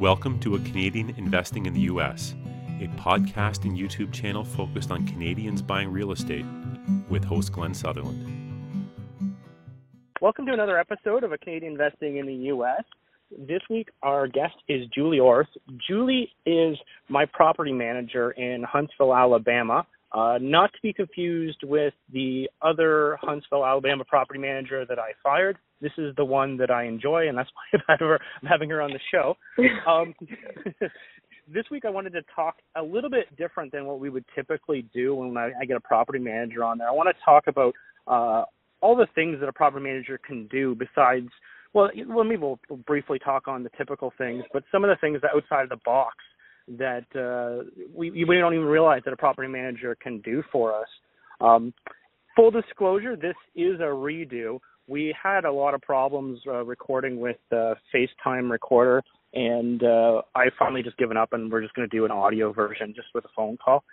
Welcome to A Canadian Investing in the U.S., a podcast and YouTube channel focused on Canadians buying real estate with host Glenn Sutherland. Welcome to another episode of A Canadian Investing in the U.S. This week, our guest is Julie Orth. Julie is my property manager in Huntsville, Alabama. Uh, not to be confused with the other Huntsville, Alabama property manager that I fired. This is the one that I enjoy, and that's why I'm having her on the show. Um, this week, I wanted to talk a little bit different than what we would typically do when I, I get a property manager on there. I want to talk about uh, all the things that a property manager can do besides. Well, let me we'll, we'll briefly talk on the typical things, but some of the things that outside of the box that uh, we, we don't even realize that a property manager can do for us. Um, full disclosure, this is a redo. We had a lot of problems uh, recording with the FaceTime recorder, and uh, I finally just given up, and we're just going to do an audio version just with a phone call.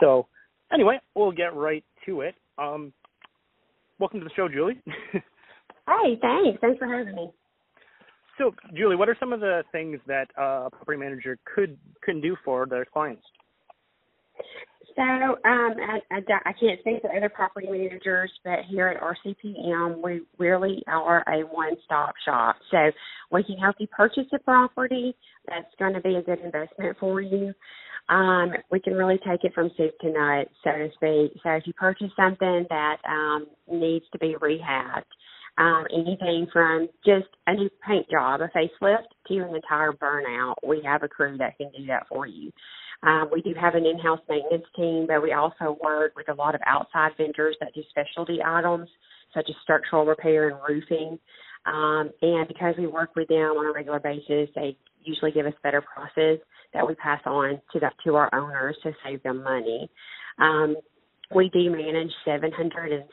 So, anyway, we'll get right to it. Um, welcome to the show, Julie. Hi, thanks. Thanks for having me. So, Julie, what are some of the things that a property manager could can do for their clients? So, um, I, I, I can't speak for other property managers, but here at RCPM, we really are a one-stop shop. So, we can help you purchase a property that's going to be a good investment for you. Um, we can really take it from soup to nuts, so to speak. So, if you purchase something that um, needs to be rehabbed, um, anything from just a new paint job, a facelift, to an entire burnout. We have a crew that can do that for you. Um, we do have an in-house maintenance team, but we also work with a lot of outside vendors that do specialty items such as structural repair and roofing. Um, and because we work with them on a regular basis, they usually give us better prices that we pass on to the, to our owners to save them money. Um, we do manage 760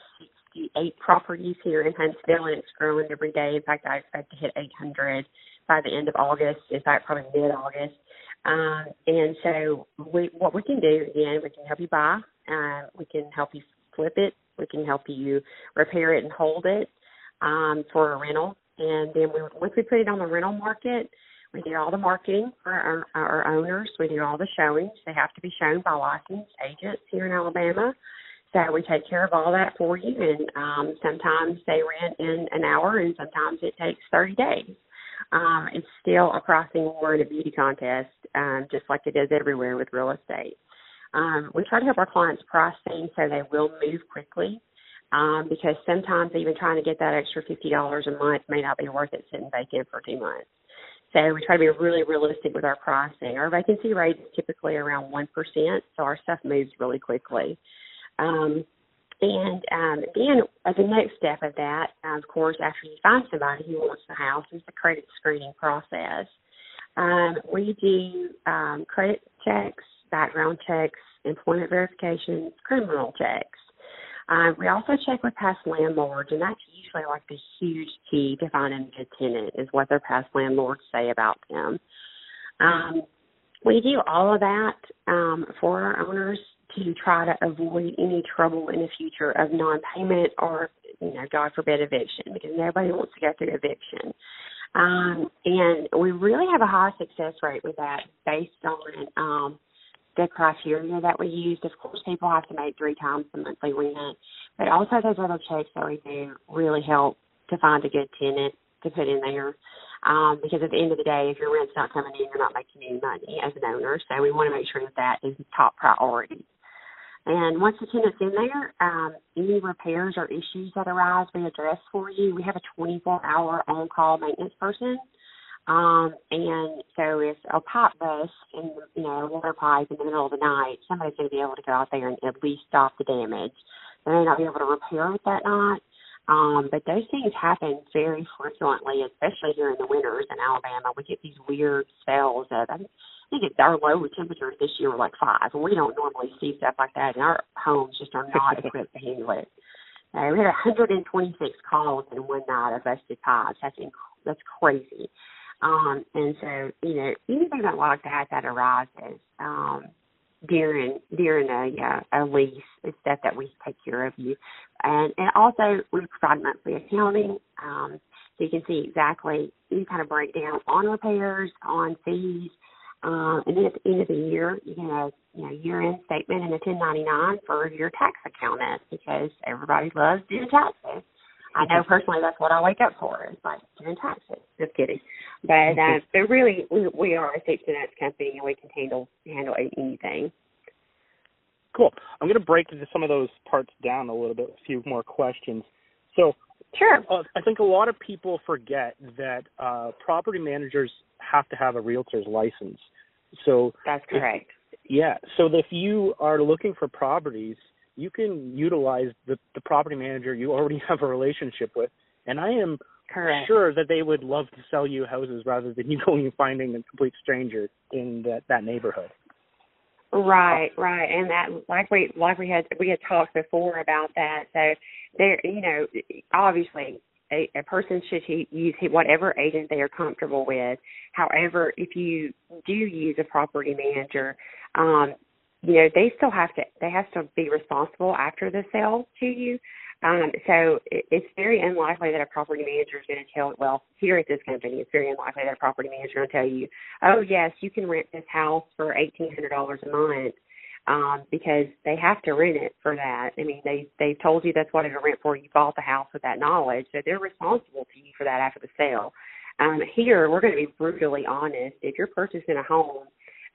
eight properties here in Huntsville, and it's growing every day. In fact, I expect to hit 800 by the end of August. In fact, probably mid-August. Um, and so, we, what we can do again, we can help you buy. Uh, we can help you flip it. We can help you repair it and hold it um, for a rental. And then we, once we put it on the rental market, we do all the marketing for our, our owners. We do all the showings. They have to be shown by licensed agents here in Alabama. So we take care of all that for you, and um, sometimes they rent in an hour, and sometimes it takes 30 days. Um, it's still a pricing war and a beauty contest, um, just like it is everywhere with real estate. Um, we try to help our clients price things so they will move quickly, um, because sometimes even trying to get that extra $50 a month may not be worth it sitting vacant for two months. So we try to be really realistic with our pricing. Our vacancy rate is typically around 1%, so our stuff moves really quickly. Um, and um, then uh, the next step of that, of course, after you find somebody who wants the house, is the credit screening process. Um, we do um, credit checks, background checks, employment verifications, criminal checks. Um, we also check with past landlords, and that's usually like the huge key to finding a good tenant is what their past landlords say about them. Um, we do all of that um, for our owners to try to avoid any trouble in the future of non-payment or, you know, God forbid, eviction because nobody wants to go through eviction. Um, and we really have a high success rate with that based on um, the criteria that we use. Of course, people have to make three times the monthly rent, but also those other checks that we do really help to find a good tenant to put in there. Um, because at the end of the day, if your rent's not coming in, you're not making any money as an owner. So we want to make sure that that is the top priority. And once the tenant's in there, um, any repairs or issues that arise, we address for you. We have a 24-hour on-call maintenance person. Um, and so if a pipe busts in, you know, a water pipe in the middle of the night, somebody's going to be able to go out there and at least stop the damage. They may not be able to repair it that night, um, but those things happen very frequently, especially here in the winters in Alabama. We get these weird spells of, I think it's our low temperatures this year were like five, and we don't normally see stuff like that, and our homes just are not equipped to handle it. Uh, we had 126 calls in one night of busted pipes. That's inc- that's crazy. Um, and so, you know, anything that like that that arises um, during during a uh, a lease is stuff that we take care of you, and and also we provide monthly accounting. Um, so you can see exactly any kind of breakdown on repairs, on fees, um, and then at the end of the year, you a you know year-end statement and a 1099 for your tax accountant because everybody loves doing taxes. I know personally that's what I wake up for is like doing taxes. Just kidding, but uh, but really we we are a to nuts company and we can handle handle anything. Cool. I'm going to break some of those parts down a little bit. A few more questions. So Sure. Uh, I think a lot of people forget that uh, property managers have to have a realtor's license. So that's correct. If, yeah. So if you are looking for properties, you can utilize the, the property manager you already have a relationship with. And I am correct. sure that they would love to sell you houses rather than you going and finding a complete stranger in that, that neighborhood. Right, right, and that like we like we had we had talked before about that. So there, you know, obviously a, a person should use whatever agent they are comfortable with. However, if you do use a property manager, um, you know they still have to they have to be responsible after the sale to you. Um, so it, it's very unlikely that a property manager is going to tell, well, here at this company, it's very unlikely that a property manager will tell you, oh, yes, you can rent this house for $1,800 a month um, because they have to rent it for that. I mean, they, they've told you that's what it'll rent for. You bought the house with that knowledge, so they're responsible to you for that after the sale. Um, here, we're going to be brutally honest. If you're purchasing a home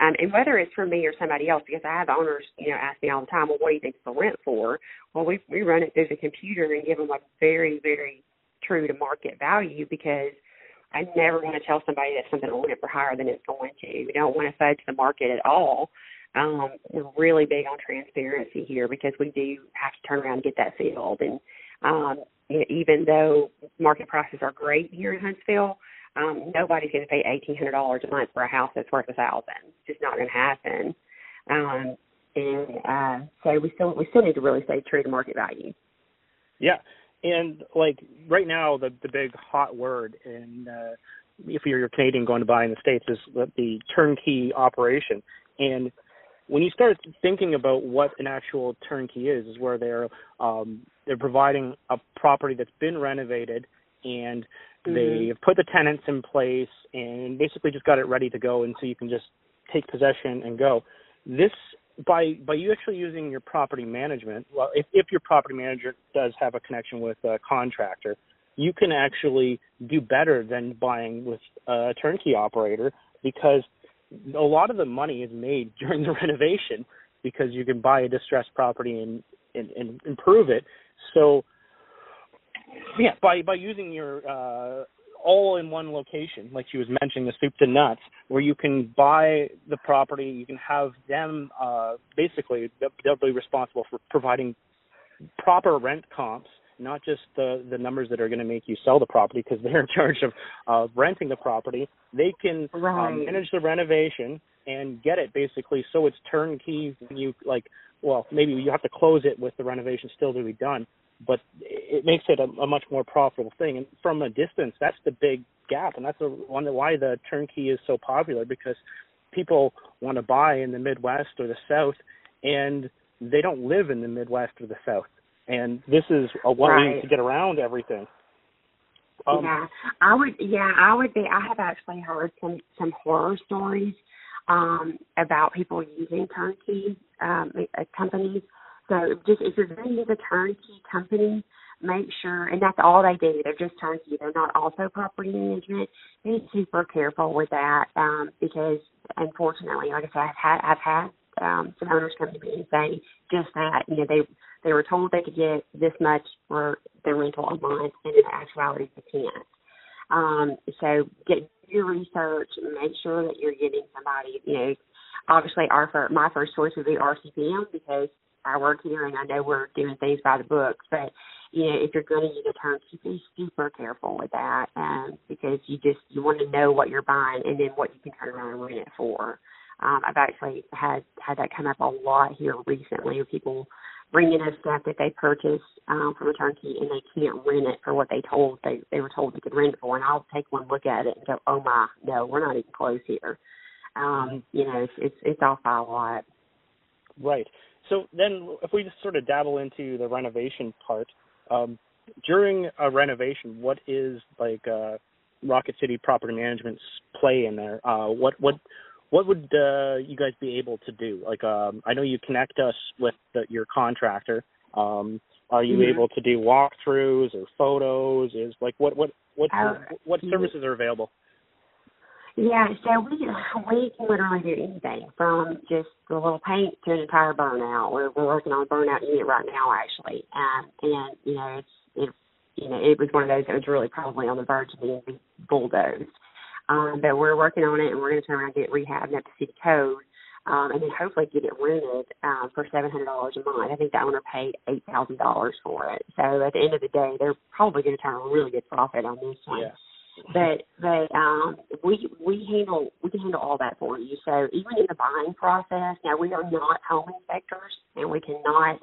um, and whether it's from me or somebody else, because I have owners, you know, ask me all the time, well, what do you think it's rent for? Well, we we run it through the computer and give them a very, very true to market value because I never want to tell somebody that something will rent for higher than it's going to. We don't want to fudge the market at all. Um, we're really big on transparency here because we do have to turn around and get that filled. And um, even though market prices are great here in Huntsville, um, nobody's going to pay eighteen hundred dollars a month for a house that's worth a thousand. It's just not going to happen. Um, and uh, so we still we still need to really stay true to market value. Yeah, and like right now, the the big hot word in uh, if you're a Canadian going to buy in the states is the, the turnkey operation. And when you start thinking about what an actual turnkey is, is where they're um, they're providing a property that's been renovated and Mm-hmm. They've put the tenants in place and basically just got it ready to go, and so you can just take possession and go. This by by you actually using your property management. Well, if if your property manager does have a connection with a contractor, you can actually do better than buying with a turnkey operator because a lot of the money is made during the renovation because you can buy a distressed property and, and, and improve it. So yeah, by by using your uh, all in one location, like she was mentioning, the soup to nuts, where you can buy the property, you can have them uh, basically they'll be responsible for providing proper rent comps, not just the the numbers that are going to make you sell the property because they're in charge of uh, renting the property. They can um, right. um, manage the renovation and get it basically so it's turnkey when you like well maybe you have to close it with the renovation still to be done but it makes it a, a much more profitable thing. And from a distance, that's the big gap, and that's the one why the turnkey is so popular because people want to buy in the Midwest or the South, and they don't live in the Midwest or the South. And this is a way right. to get around everything. Um, yeah, I would. Yeah, I would be. I have actually heard some some horror stories um, about people using turnkey um, companies so just if you're going to use a turnkey company, make sure, and that's all they do. They're just turnkey. They're not also property management. Be super careful with that um, because, unfortunately, like I said, I've had I've had um, some owners come to me and say just that. You know, they they were told they could get this much for their rental a month, and in actuality, they can't. Um, so get your research make sure that you're getting somebody. You know, obviously, our first, my first choice would be RCPM because I work here and I know we're doing things by the books, but you know, if you're going to use a turnkey, be super careful with that, um, because you just you want to know what you're buying and then what you can turn around and rent it for. Um, I've actually had had that come up a lot here recently. People bringing us stuff that they purchased um, from a turnkey and they can't rent it for what they told they they were told they could rent it for, and I'll take one look at it and go, oh my, no, we're not even close here. Um, you know, it's it's, it's off by a lot. Right. So then, if we just sort of dabble into the renovation part, um, during a renovation, what is like uh, Rocket City Property Management's play in there? Uh, what what what would uh, you guys be able to do? Like, um, I know you connect us with the, your contractor. Um, are you Mhm. able to do walkthroughs or photos? Is like what what what Uh, what services are available? Yeah, so we we can literally do anything from just a little paint to an entire burnout. We're we're working on a burnout unit right now actually. Um and you know, it's it you know, it was one of those that was really probably on the verge of being bulldozed. Um, but we're working on it and we're gonna turn around and get it rehabbed up to city code. Um, and then hopefully get it rented um, for seven hundred dollars a month. I think the owner paid eight thousand dollars for it. So at the end of the day, they're probably going to turn a really good profit on this one Yeah. but but um we we handle we can handle all that for you. So even in the buying process, now we are not home inspectors and we cannot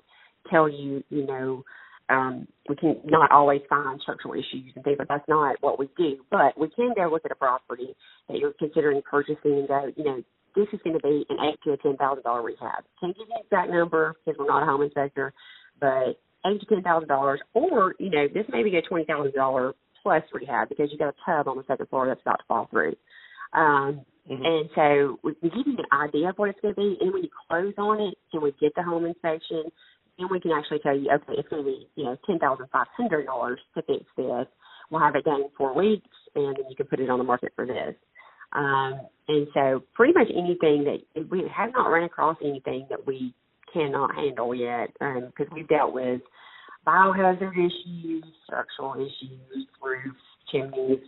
tell you, you know, um we can not always find structural issues and things, but that's not what we do. But we can go look at a property that you're considering purchasing and go, you know, this is going to be an eight to a ten thousand dollar rehab. Can't give you an exact number because we're not a home inspector, but eight to ten thousand dollars, or you know, this may be a twenty thousand dollar plus rehab because you got a tub on the second floor that's about to fall through. Um, Mhm. And so we give you an idea of what it's going to be, and when you close on it and we get the home inspection, then we can actually tell you, okay, it's going to be you know ten thousand five hundred dollars to fix this. We'll have it done in four weeks, and then you can put it on the market for this. Um, and so pretty much anything that we have not run across anything that we cannot handle yet, because we've dealt with biohazard issues, structural issues, roofs, chimneys,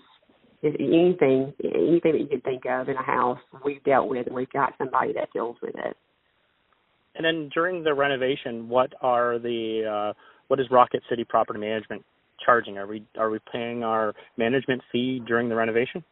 anything, anything that you can think of in a house, we've dealt with, and we've got somebody that deals with it. And then during the renovation, what are the uh, what is Rocket City Property Management charging? Are we are we paying our management fee during the renovation?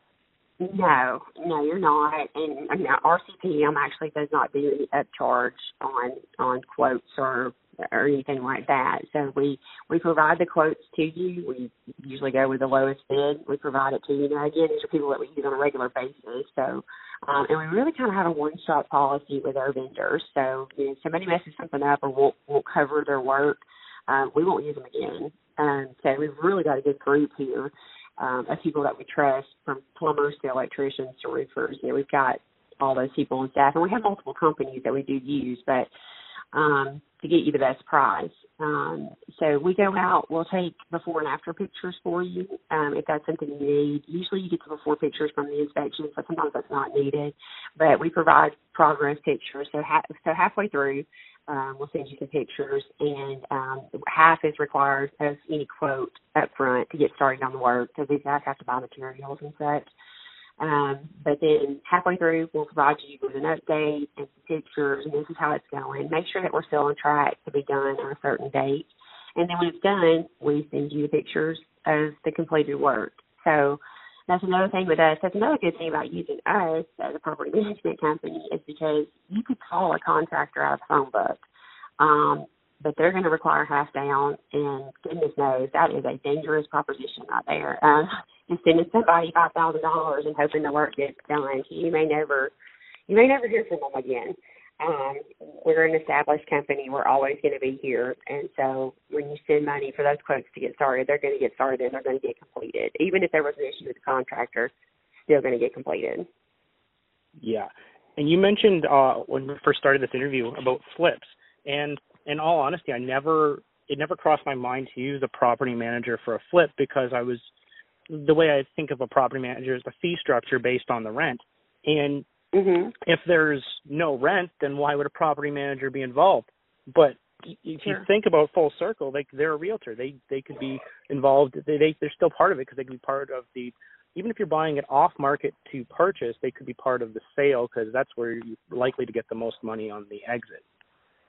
No, no, you're not. And mean, RCPM actually does not do any upcharge on on quotes or or anything like that. So we we provide the quotes to you. We usually go with the lowest bid. We provide it to you. Now again, these are people that we use on a regular basis. So um, and we really kind of have a one-shot policy with our vendors. So you know, if somebody messes something up or won't won't cover their work, um, we won't use them again. Um, so we've really got a good group here um, of people that we trust, from plumbers to electricians to roofers. You know, we've got all those people on staff, and we have multiple companies that we do use, but um, to get you the best price. Um, so we go out, we'll take before and after pictures for you um, if that's something you need. Usually you get the before pictures from the inspection, but sometimes that's not needed. But we provide progress pictures. So, ha- so halfway through, um, we'll send you some pictures, and um, half is required of any quote up front to get started on the work because these guys have to buy materials and such. Um, but then halfway through, we'll provide you with an update and some pictures, and this is how it's going. Make sure that we're still on track to be done on a certain date. And then when it's done, we send you the pictures of the completed work. So that's another thing with us. That's another good thing about using us as a property management company is because you could call a contractor out of the phone book, um, but they're going to require half down, and goodness knows that is a dangerous proposition out there. Um, just sending somebody five thousand dollars and hoping the work gets done, you may never, you may never hear from them again. Um, we're an established company. We're always going to be here, and so when you send money for those quotes to get started, they're going to get started and they're going to get completed. Even if there was an issue with the contractor, still going to get completed. Yeah. And you mentioned uh, when we first started this interview about flips, and in all honesty, I never it never crossed my mind to use a property manager for a flip because I was the way I think of a property manager is the fee structure based on the rent, and Mm-hmm. if there's no rent, then why would a property manager be involved? But if you think about full circle, like they're a realtor, they they could be involved. They, they they're still part of it because they could be part of the. Even if you're buying it off market to purchase, they could be part of the sale because that's where you're likely to get the most money on the exit,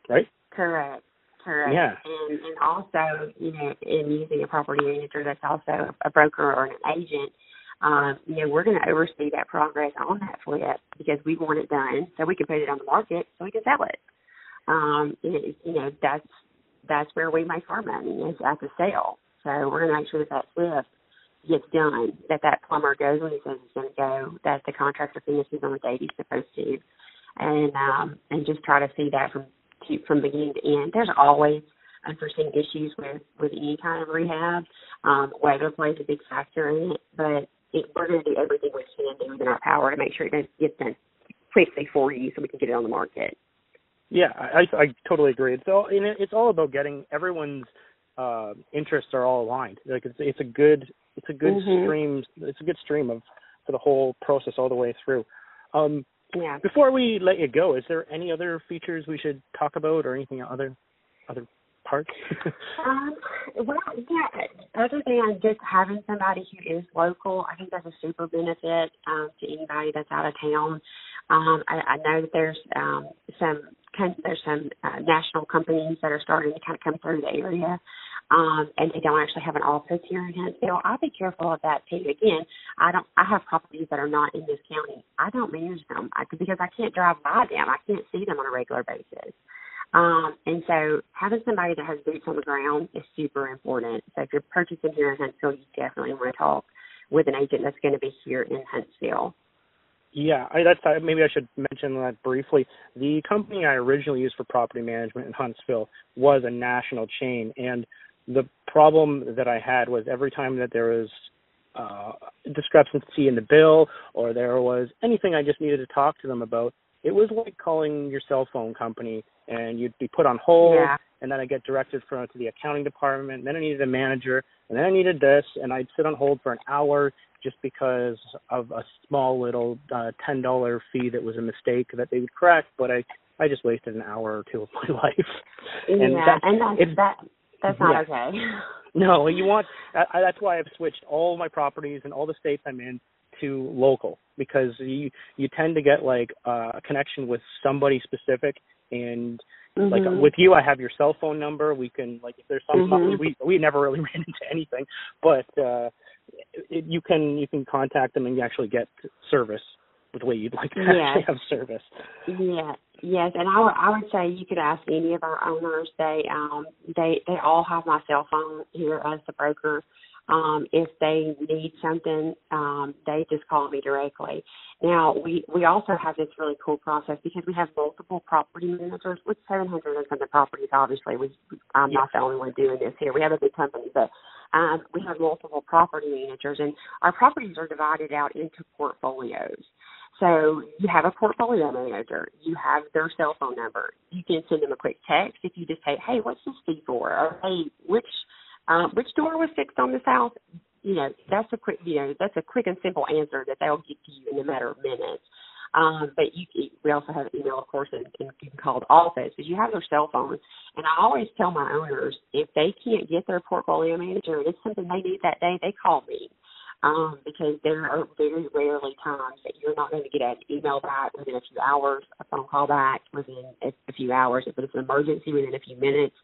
right? Correct. Correct. Yeah. And and also, you know, in using a property manager that's also a broker or an agent, um, you know, we're going to oversee that progress on that flip because we want it done so we can put it on the market so we can sell it. Um, it, you know, that's that's where we make our money is at the sale. So we're going to make sure that that flip gets done, that that plumber goes when he says he's going to go, that the contractor finishes on the date he's supposed to, and um, and just try to see that from to, from beginning to end. There's always unforeseen issues with with any kind of rehab. Um, weather plays a big factor in it, but it, we're going to do everything we can do within our power to make sure it gets done quickly for you, so we can get it on the market. Yeah, I I totally agree. It's all it's all about getting everyone's uh, interests are all aligned. Like it's it's a good it's a good mm-hmm. stream it's a good stream of for the whole process all the way through. Um, yeah. Before we let you go, is there any other features we should talk about or anything other other parts? um, well, yeah. Other than just having somebody who is local, I think that's a super benefit um, to anybody that's out of town. Um, I, I know that there's um, some there's some uh, national companies that are starting to kind of come through the area um, and they don't actually have an office here in Huntsville. I'll be careful of that too. Again, I don't. I have properties that are not in this county. I don't manage them I, because I can't drive by them. I can't see them on a regular basis. Um, and so having somebody that has boots on the ground is super important. So if you're purchasing here in Huntsville, you definitely want to talk with an agent that's going to be here in Huntsville. Yeah, I, that's uh, maybe I should mention that briefly. The company I originally used for property management in Huntsville was a national chain, and the problem that I had was every time that there was uh, discrepancy in the bill or there was anything I just needed to talk to them about, it was like calling your cell phone company and you'd be put on hold yeah. and then I get directed from to the accounting department and then I needed a manager and then I needed this and I'd sit on hold for an hour just because of a small little uh, ten dollar fee that was a mistake that they would correct, but I I just wasted an hour or two of my life. And yeah, and that's, that that's not yeah. okay. no, you want. I, that's why I've switched all my properties and all the states I'm in to local because you you tend to get like uh, a connection with somebody specific and mm-hmm. like with you I have your cell phone number we can like if there's some mm-hmm. we we never really ran into anything but uh it, you can you can contact them and you actually get service the way you'd like to yes. actually have service. Yeah, yes, and I would I would say you could ask any of our owners. They um they they all have my cell phone here as the broker. Um, if they need something, um, they just call me directly. Now we we also have this really cool process because we have multiple property managers with 700 and something properties. Obviously, we I'm yeah. not the only one doing this here. We have a big company, but um, we have multiple property managers, and our properties are divided out into portfolios. So you have a portfolio manager. You have their cell phone number. You can send them a quick text if you just say, "Hey, what's this fee for?" Or "Hey, which um, which door was fixed on this house?" You know, that's a quick, you know, that's a quick and simple answer that they'll get to you in a matter of minutes. Um, but you, we also have email, of course, and, and you can call the office because you have their cell phones. And I always tell my owners if they can't get their portfolio manager and it's something they need that day, they call me um, because there are very rarely times that you're not going to get an email back within a few hours, a phone call back within a, a few hours, if it's an emergency within a few minutes.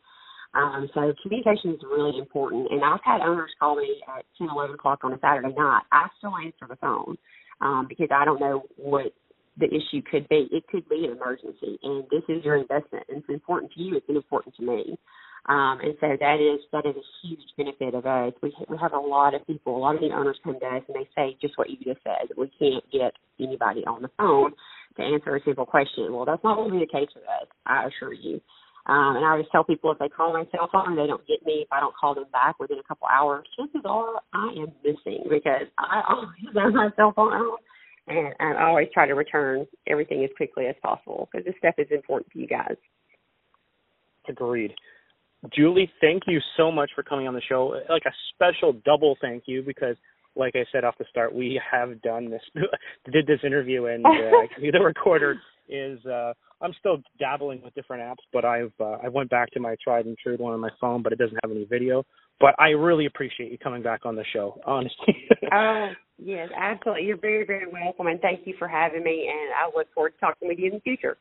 Um, so communication is really important. And I've had owners call me at 10, 11 o'clock on a Saturday night. I still answer the phone um, because I don't know what the issue could be. It could be an emergency, and this is your investment. And it's important to you. It's important to me. Um, and so that is that is a huge benefit of us. We we have a lot of people, a lot of the owners come to us and they say just what you just said. We can't get anybody on the phone to answer a simple question. Well, that's not be the case with us. I assure you. Um, and I always tell people if they call my cell phone they don't get me, if I don't call them back within a couple hours, chances are I am missing because I always have my cell phone out. And, I always try to return everything as quickly as possible because this stuff is important to you guys. Agreed. Julie, thank you so much for coming on the show. Like a special double thank you because, like I said off the start, we have done this, did this interview, and uh, the recorder is. Uh, I'm still dabbling with different apps, but I've uh, I went back to my tried and true one on my phone, but it doesn't have any video. But I really appreciate you coming back on the show, honestly. oh yes, absolutely. You're very very welcome, and thank you for having me. And I look forward to talking with you in the future.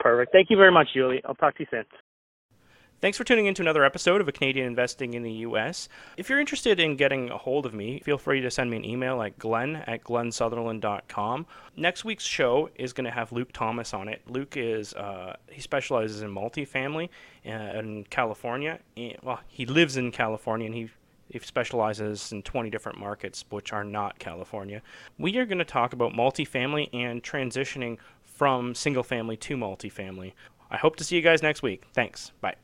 Perfect. Thank you very much, Julie. I'll talk to you soon. Thanks for tuning in to another episode of A Canadian Investing in the U.S. If you're interested in getting a hold of me, feel free to send me an email at glenn at glennsutherland.com. Next week's show is going to have Luke Thomas on it. Luke is, uh, he specializes in multifamily uh, in California. Well, he lives in California and he he specializes in 20 different markets, which are not California. We are going to talk about multifamily and transitioning from single family to multifamily. I hope to see you guys next week. Thanks. Bye.